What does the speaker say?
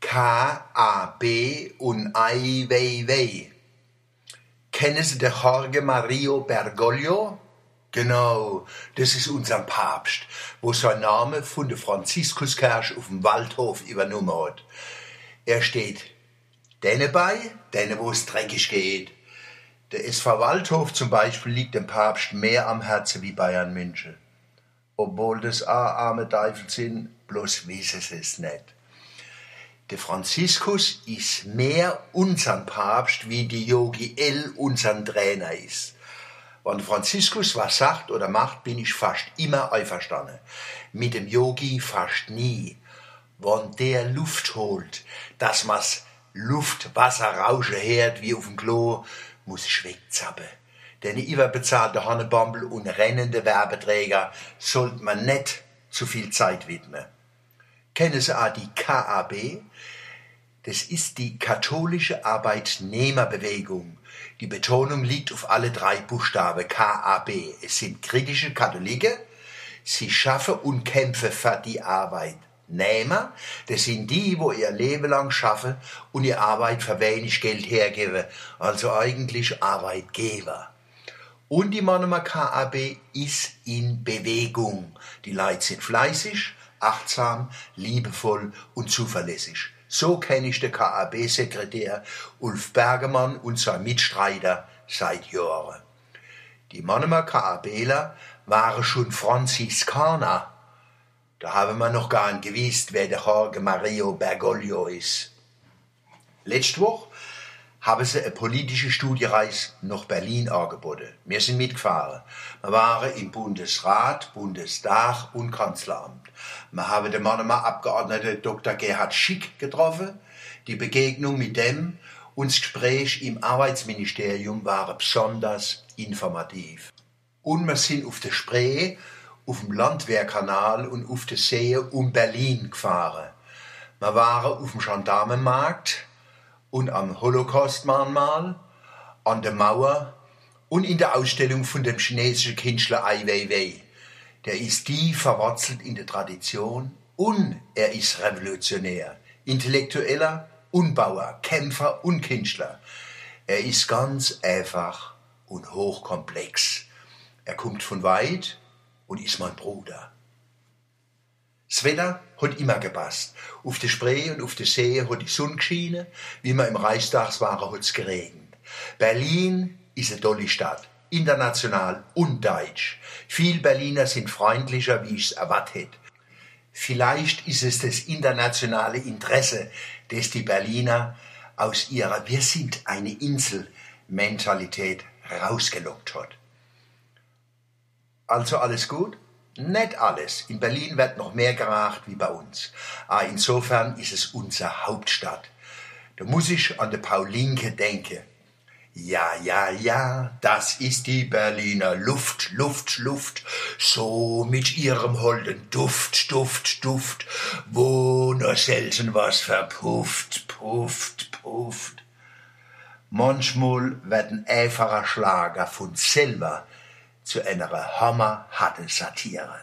K-A-B und Ai Weiwei. Kennen Sie den Jorge Mario Bergoglio? Genau, das ist unser Papst, wo sein Name von der Franziskuskirche auf dem Waldhof übernommen hat. Er steht denen bei, denen wo es dreckig geht. Der SV Waldhof zum Beispiel liegt dem Papst mehr am Herzen wie Bayern München. Obwohl das auch arme Teufel sind, bloß wissen sie es nicht. Der Franziskus ist mehr unser Papst, wie die Yogi L unser Trainer ist. Wenn Franziskus was sagt oder macht, bin ich fast immer einverstanden. Mit dem Yogi fast nie. Wenn der Luft holt, dass man's Luft, hört wie auf dem Klo, muss ich wegzappen. Denn überbezahlte Hannebambel und rennende Werbeträger sollte man nicht zu viel Zeit widmen. Kennen auch die KAB? Das ist die katholische Arbeitnehmerbewegung. Die Betonung liegt auf alle drei Buchstaben KAB. Es sind kritische Katholiken. Sie schaffen und kämpfen für die Arbeitnehmer. Das sind die, wo ihr Leben lang schaffen und ihre Arbeit für wenig Geld hergeben. Also eigentlich Arbeitgeber. Und die Monomer KAB ist in Bewegung. Die Leute sind fleißig, achtsam, liebevoll und zuverlässig. So kenne ich den KAB-Sekretär Ulf Bergemann und sein Mitstreiter seit Jahren. Die Monomer KABler waren schon Franziskaner. Da haben wir noch gar nicht gewusst, wer der Jorge Mario Bergoglio ist. Letzte Woche haben sie eine politische Studiereise nach Berlin angeboten. Wir sind mitgefahren. Wir waren im Bundesrat, Bundestag und Kanzleramt. Wir haben den Mannemer Abgeordneten Dr. Gerhard Schick getroffen. Die Begegnung mit dem und das Gespräch im Arbeitsministerium waren besonders informativ. Und wir sind auf der Spree, auf dem Landwehrkanal und auf der See um Berlin gefahren. Wir waren auf dem Gendarmenmarkt, und am Holocaust-Mahnmal, an der Mauer und in der Ausstellung von dem chinesischen Künstler Ai Weiwei. Der ist die verwurzelt in der Tradition und er ist revolutionär, intellektueller Unbauer, Kämpfer und Künstler. Er ist ganz einfach und hochkomplex. Er kommt von weit und ist mein Bruder. Das Wetter hat immer gepasst. Auf der Spree und auf der See hat die Sonne geschienen, wie wir im Reichstags waren, hat es geregnet. Berlin ist eine tolle Stadt, international und deutsch. Viel Berliner sind freundlicher, wie ich es erwartet hätte. Vielleicht ist es das internationale Interesse, das die Berliner aus ihrer Wir sind eine Insel Mentalität rausgelockt hat. Also alles gut? Nicht alles. In Berlin wird noch mehr gemacht wie bei uns. Aber ah, insofern ist es unsere Hauptstadt. Da muss ich an die Paulinke denken. Ja, ja, ja, das ist die Berliner Luft, Luft, Luft, so mit ihrem holden Duft, Duft, Duft, wo nur selten was verpufft, pufft, pufft. Manchmal werden einfacher Schlager von selber zu einer hammerharten Satire.